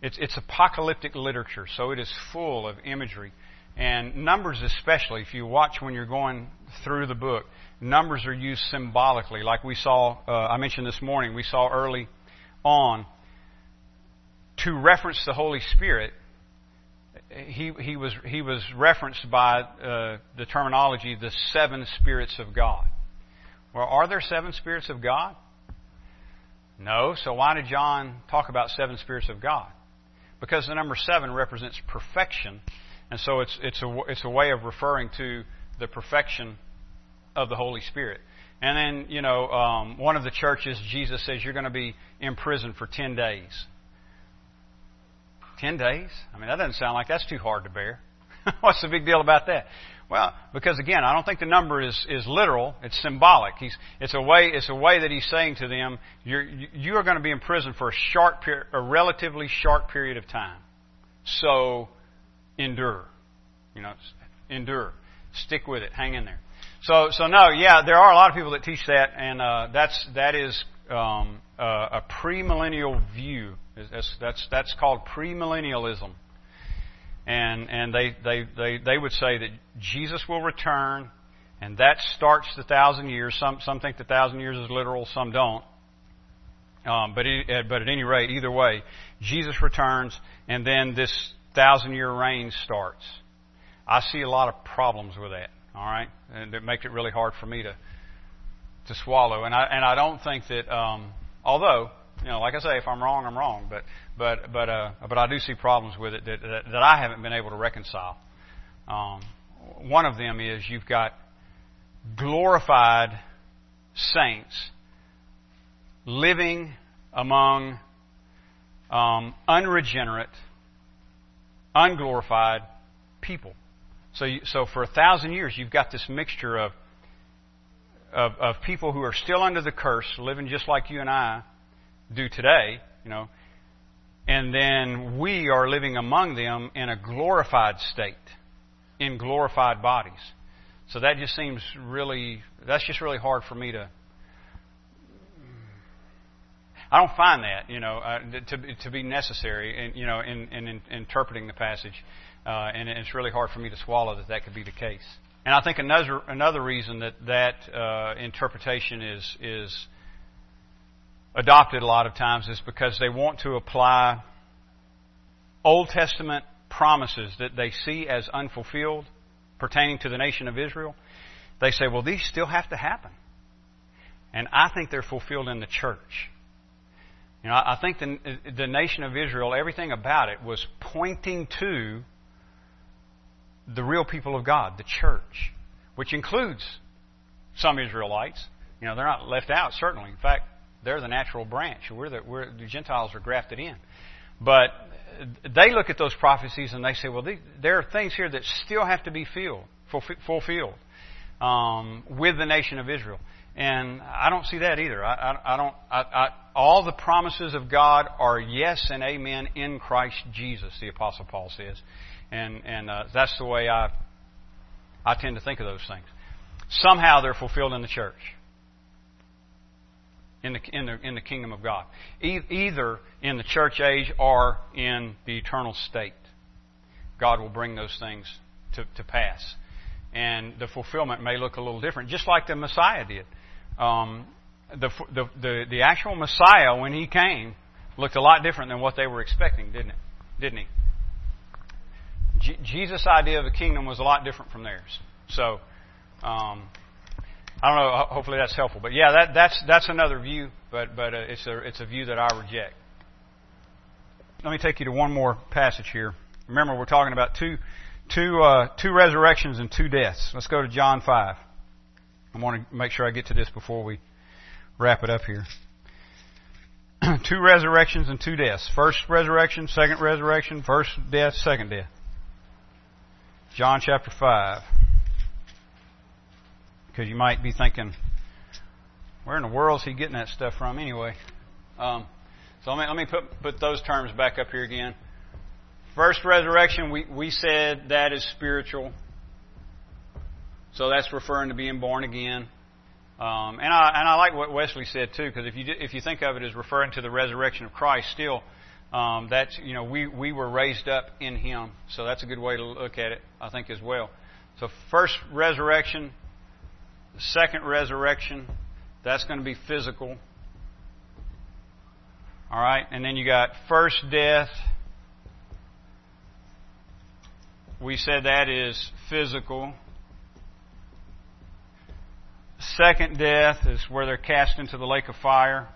It's it's apocalyptic literature, so it is full of imagery and numbers especially. If you watch when you're going through the book, numbers are used symbolically, like we saw. Uh, I mentioned this morning. We saw early on to reference the Holy Spirit. He he was he was referenced by uh, the terminology the seven spirits of God. Well, are there seven spirits of God? No. So why did John talk about seven spirits of God? Because the number seven represents perfection, and so it's it's a it's a way of referring to the perfection of the Holy Spirit. And then you know, um, one of the churches, Jesus says you're going to be in prison for ten days. Ten days? I mean, that doesn't sound like that's too hard to bear. What's the big deal about that? Well, because again, I don't think the number is, is literal. It's symbolic. He's, it's a way, it's a way that he's saying to them, you're, you are going to be in prison for a short period, a relatively short period of time. So, endure. You know, endure. Stick with it. Hang in there. So, so no, yeah, there are a lot of people that teach that, and uh, that's that is um, uh, a premillennial view. That's that's that's called premillennialism and and they, they, they, they would say that Jesus will return, and that starts the thousand years. Some some think the thousand years is literal, some don't. Um, but it, uh, but at any rate, either way, Jesus returns, and then this thousand year reign starts. I see a lot of problems with that. All right, and it makes it really hard for me to to swallow. And I and I don't think that. Um, although you know, like I say, if I'm wrong, I'm wrong. But but but uh, but I do see problems with it that that, that I haven't been able to reconcile. Um, one of them is you've got glorified saints living among um, unregenerate, unglorified people. So you, so for a thousand years, you've got this mixture of, of of people who are still under the curse, living just like you and I do today, you know. And then we are living among them in a glorified state, in glorified bodies. So that just seems really, that's just really hard for me to. I don't find that, you know, uh, to to be necessary, in, you know, in, in, in interpreting the passage, uh, and it's really hard for me to swallow that that could be the case. And I think another another reason that that uh, interpretation is is adopted a lot of times is because they want to apply Old Testament promises that they see as unfulfilled pertaining to the nation of Israel. They say, well, these still have to happen. And I think they're fulfilled in the church. You know, I think the, the nation of Israel, everything about it was pointing to the real people of God, the church, which includes some Israelites. You know, they're not left out, certainly. In fact, they're the natural branch. We're the, we're, the Gentiles are grafted in. But they look at those prophecies and they say, well, there are things here that still have to be filled, fulfilled um, with the nation of Israel. And I don't see that either. I, I, I don't. I, all the promises of God are yes and amen in Christ Jesus. The Apostle Paul says, and and uh, that's the way I I tend to think of those things. Somehow they're fulfilled in the church, in the in the in the kingdom of God, e- either in the church age or in the eternal state. God will bring those things to, to pass, and the fulfillment may look a little different, just like the Messiah did um, the, the, the, the actual Messiah, when he came, looked a lot different than what they were expecting, didn't it? Didn't he? Jesus' idea of the kingdom was a lot different from theirs. So, um, I don't know. Hopefully that's helpful. But yeah, that, that's that's another view, but but uh, it's a it's a view that I reject. Let me take you to one more passage here. Remember, we're talking about two two uh, two resurrections and two deaths. Let's go to John five. I want to make sure I get to this before we wrap it up here. two resurrections and two deaths. First resurrection, second resurrection, first death, second death. John chapter 5. Because you might be thinking, where in the world is he getting that stuff from anyway? Um, so let me, let me put, put those terms back up here again. First resurrection, we, we said that is spiritual. So that's referring to being born again. Um, and I and I like what Wesley said too, because if you if you think of it as referring to the resurrection of Christ, still um, that's you know we we were raised up in Him, so that's a good way to look at it, I think as well. So first resurrection, second resurrection, that's going to be physical. All right, and then you got first death. We said that is physical. Second death is where they're cast into the lake of fire.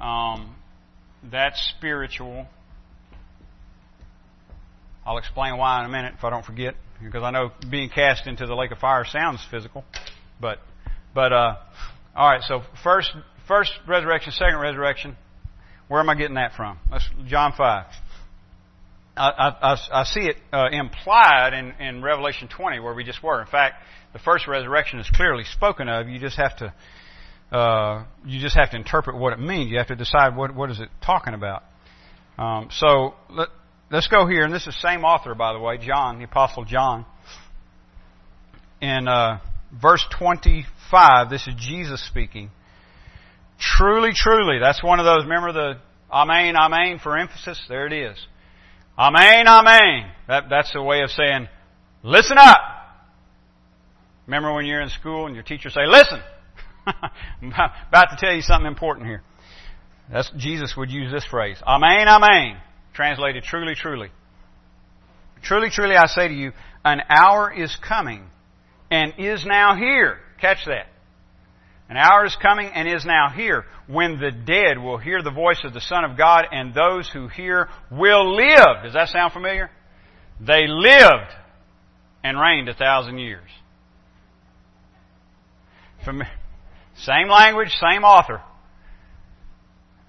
Um, that's spiritual. I'll explain why in a minute if I don't forget, because I know being cast into the lake of fire sounds physical, but but uh, all right. So first first resurrection, second resurrection. Where am I getting that from? That's John five. I, I, I see it uh, implied in, in Revelation 20 where we just were. In fact, the first resurrection is clearly spoken of. You just have to uh, you just have to interpret what it means. You have to decide what what is it talking about. Um, so let, us go here, and this is the same author, by the way, John, the Apostle John. In uh, verse 25, this is Jesus speaking. Truly, truly, that's one of those. Remember the Amen, Amen for emphasis. There it is. Amen, Amen. That, that's a way of saying, listen up. Remember when you're in school and your teacher say, listen. I'm about to tell you something important here. That's, Jesus would use this phrase. Amen, amen. Translated truly, truly. Truly, truly, I say to you, an hour is coming and is now here. Catch that. An hour is coming and is now here when the dead will hear the voice of the Son of God and those who hear will live. Does that sound familiar? They lived and reigned a thousand years. Same language, same author.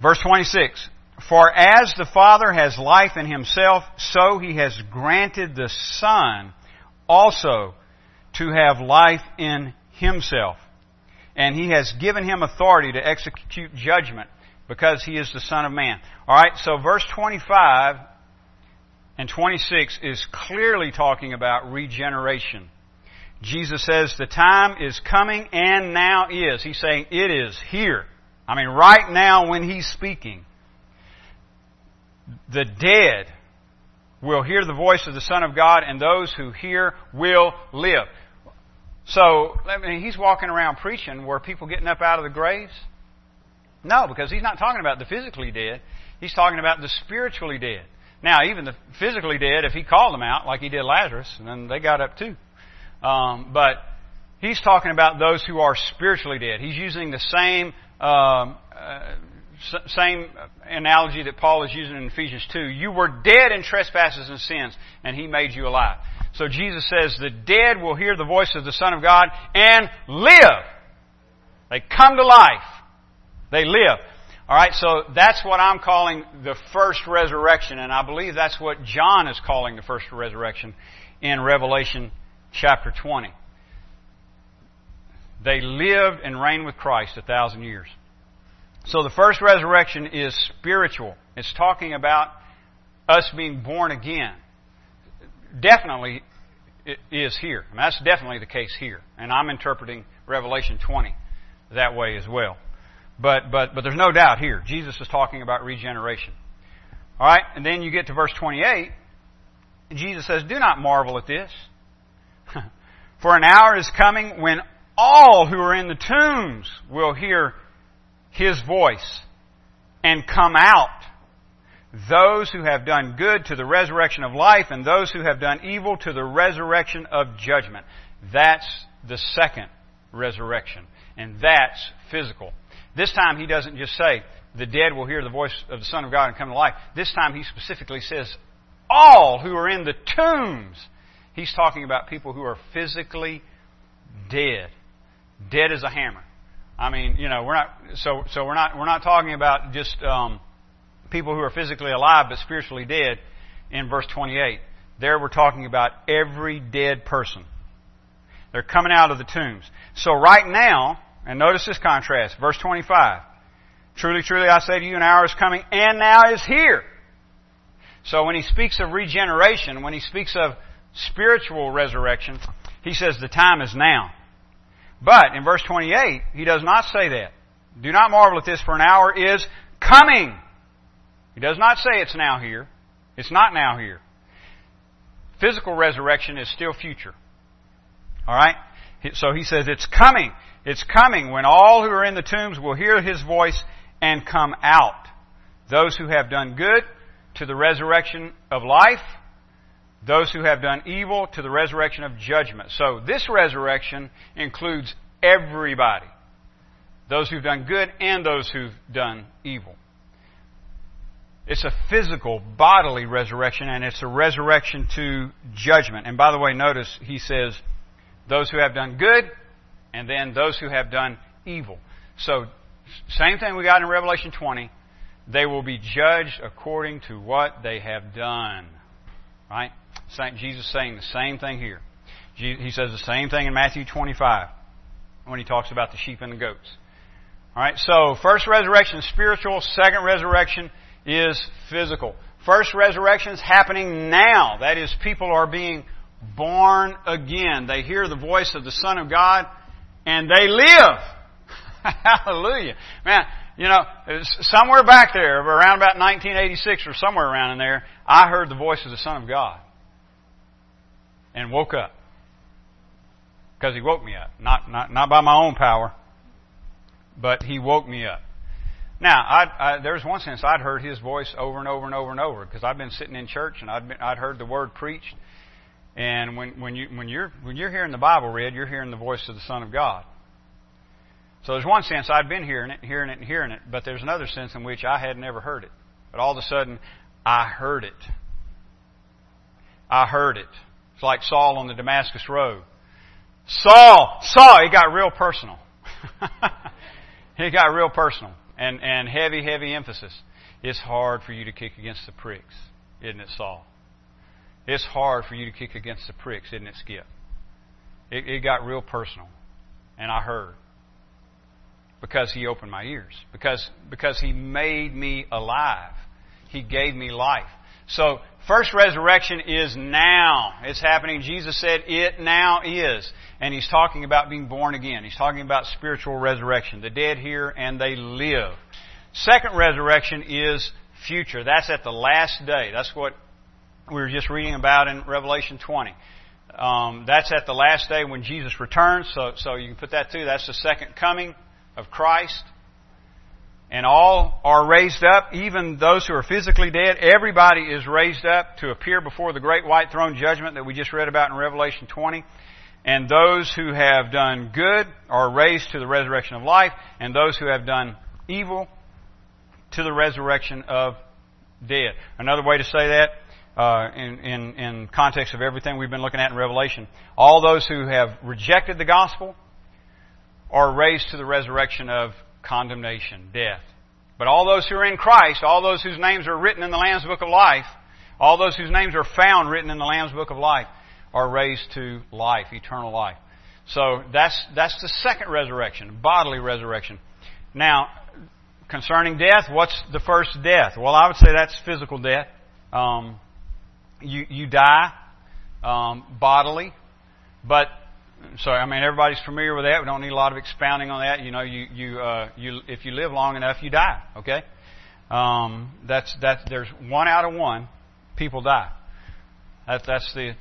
Verse 26. For as the Father has life in himself, so he has granted the Son also to have life in himself. And he has given him authority to execute judgment because he is the Son of Man. Alright, so verse 25 and 26 is clearly talking about regeneration. Jesus says the time is coming and now is. He's saying it is here. I mean, right now when he's speaking, the dead will hear the voice of the Son of God and those who hear will live. So, I mean, he's walking around preaching Were people getting up out of the graves? No, because he's not talking about the physically dead. He's talking about the spiritually dead. Now, even the physically dead, if he called them out like he did Lazarus, then they got up too. Um, but he's talking about those who are spiritually dead. He's using the same um, uh, same analogy that Paul is using in Ephesians 2. You were dead in trespasses and sins, and he made you alive. So Jesus says the dead will hear the voice of the Son of God and live. They come to life. They live. Alright, so that's what I'm calling the first resurrection, and I believe that's what John is calling the first resurrection in Revelation chapter 20. They lived and reigned with Christ a thousand years. So the first resurrection is spiritual. It's talking about us being born again. Definitely it is here. And that's definitely the case here. And I'm interpreting Revelation 20 that way as well. But, but, but there's no doubt here. Jesus is talking about regeneration. Alright, and then you get to verse 28. Jesus says, Do not marvel at this. For an hour is coming when all who are in the tombs will hear his voice and come out. Those who have done good to the resurrection of life and those who have done evil to the resurrection of judgment. That's the second resurrection. And that's physical. This time he doesn't just say, the dead will hear the voice of the Son of God and come to life. This time he specifically says, all who are in the tombs. He's talking about people who are physically dead. Dead as a hammer. I mean, you know, we're not so so we're not we're not talking about just um, people who are physically alive but spiritually dead. In verse 28, there we're talking about every dead person. They're coming out of the tombs. So right now, and notice this contrast, verse 25. Truly, truly, I say to you, an hour is coming, and now is here. So when he speaks of regeneration, when he speaks of spiritual resurrection, he says the time is now. But in verse 28, he does not say that. Do not marvel at this, for an hour is coming. He does not say it's now here. It's not now here. Physical resurrection is still future. Alright? So he says it's coming. It's coming when all who are in the tombs will hear his voice and come out. Those who have done good to the resurrection of life, those who have done evil to the resurrection of judgment. So this resurrection includes everybody. Those who've done good and those who've done evil. It's a physical, bodily resurrection, and it's a resurrection to judgment. And by the way, notice he says, those who have done good, and then those who have done evil. So, same thing we got in Revelation 20. They will be judged according to what they have done. Right? Jesus saying the same thing here. He says the same thing in Matthew 25 when he talks about the sheep and the goats. Alright, so first resurrection spiritual, second resurrection is physical. First resurrection is happening now. That is, people are being born again. They hear the voice of the Son of God and they live. Hallelujah. Man, you know, somewhere back there, around about 1986 or somewhere around in there, I heard the voice of the Son of God and woke up. Because he woke me up. Not, not, not by my own power, but he woke me up. Now, I, was one sense I'd heard his voice over and over and over and over because I'd been sitting in church and I'd, been, I'd heard the word preached. And when, when, you, when, you're, when you're hearing the Bible read, you're hearing the voice of the Son of God. So there's one sense I'd been hearing it, and hearing it, and hearing it, but there's another sense in which I had never heard it. But all of a sudden, I heard it. I heard it. It's like Saul on the Damascus Road. Saul, Saul, it got real personal. it got real personal and, and heavy, heavy emphasis. It's hard for you to kick against the pricks, isn't it, Saul? It's hard for you to kick against the pricks, isn't it, Skip? It, it got real personal. And I heard. because He opened my ears. Because, because He made me alive. He gave me life. So, first resurrection is now. It's happening. Jesus said it now is. And He's talking about being born again. He's talking about spiritual resurrection. The dead hear and they live. Second resurrection is future. That's at the last day. That's what we were just reading about in Revelation 20. Um, that's at the last day when Jesus returns. So, so you can put that too. That's the second coming of Christ. And all are raised up, even those who are physically dead. Everybody is raised up to appear before the great white throne judgment that we just read about in Revelation 20. And those who have done good are raised to the resurrection of life, and those who have done evil to the resurrection of dead. Another way to say that, uh, in, in, in context of everything we've been looking at in Revelation, all those who have rejected the gospel are raised to the resurrection of condemnation, death. But all those who are in Christ, all those whose names are written in the Lamb's Book of Life, all those whose names are found written in the Lamb's Book of Life, are raised to life, eternal life. So that's, that's the second resurrection, bodily resurrection. Now, concerning death, what's the first death? Well, I would say that's physical death. Um, you you die um, bodily, but so I mean everybody's familiar with that. We don't need a lot of expounding on that. You know, you you uh, you if you live long enough, you die. Okay, um, that's that's there's one out of one people die. That, that's the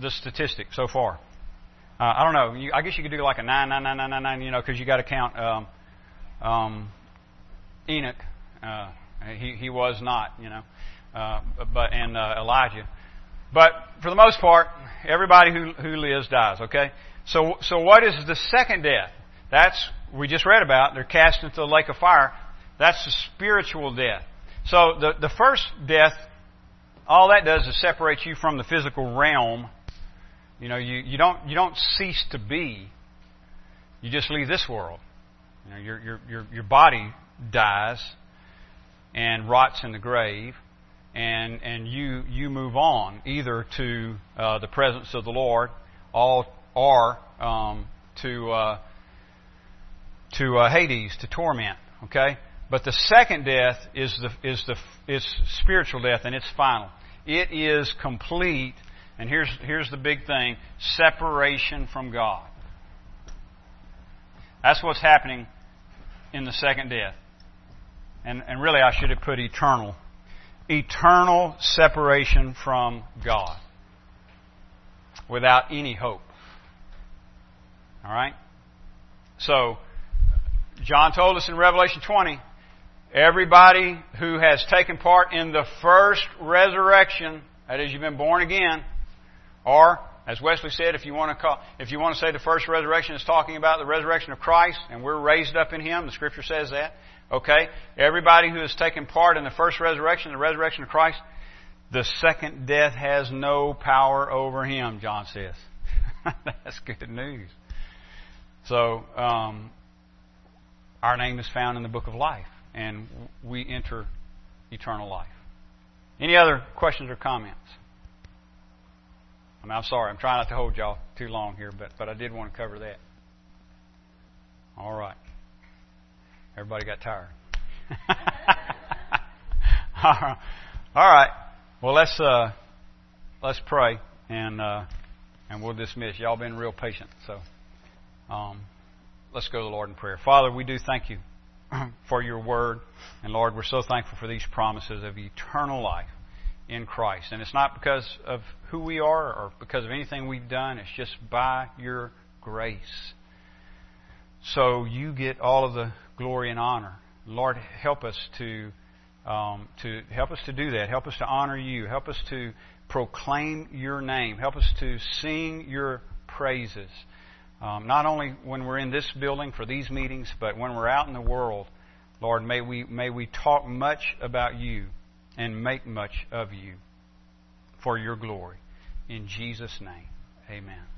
the statistic so far. Uh, I don't know. You, I guess you could do like a nine nine nine nine nine. You know, because you got to count um, um, Enoch. Uh, he he was not. You know uh, but and uh, Elijah. But for the most part, everybody who who lives dies. Okay. So so what is the second death? That's we just read about. They're cast into the lake of fire. That's the spiritual death. So the the first death, all that does is separate you from the physical realm. You know, you, you don't you don't cease to be. You just leave this world. You know, your your your your body dies and rots in the grave and and you you move on either to uh, the presence of the Lord, all or um, to uh, to uh, Hades to torment. Okay, but the second death is the is the is spiritual death and it's final. It is complete. And here's here's the big thing: separation from God. That's what's happening in the second death. And and really, I should have put eternal eternal separation from God without any hope. All right? So, John told us in Revelation 20 everybody who has taken part in the first resurrection, that is, you've been born again, or as Wesley said, if you want to call, if you want to say the first resurrection is talking about the resurrection of Christ and we're raised up in Him, the Scripture says that. Okay? Everybody who has taken part in the first resurrection, the resurrection of Christ, the second death has no power over him, John says. That's good news. So, um, our name is found in the book of life, and we enter eternal life. Any other questions or comments? I mean, I'm sorry, I'm trying not to hold y'all too long here, but, but I did want to cover that. All right. Everybody got tired. All right. Well, let's uh, let's pray and uh, and we'll dismiss. Y'all been real patient, so um, let's go to the Lord in prayer. Father, we do thank you for your word, and Lord, we're so thankful for these promises of eternal life in Christ. And it's not because of who we are or because of anything we've done. It's just by your grace. So you get all of the glory and honor. Lord, help us to um, to help us to do that. Help us to honor you. Help us to proclaim your name. Help us to sing your praises. Um, not only when we're in this building for these meetings, but when we're out in the world, Lord, may we may we talk much about you and make much of you for your glory. In Jesus' name, Amen.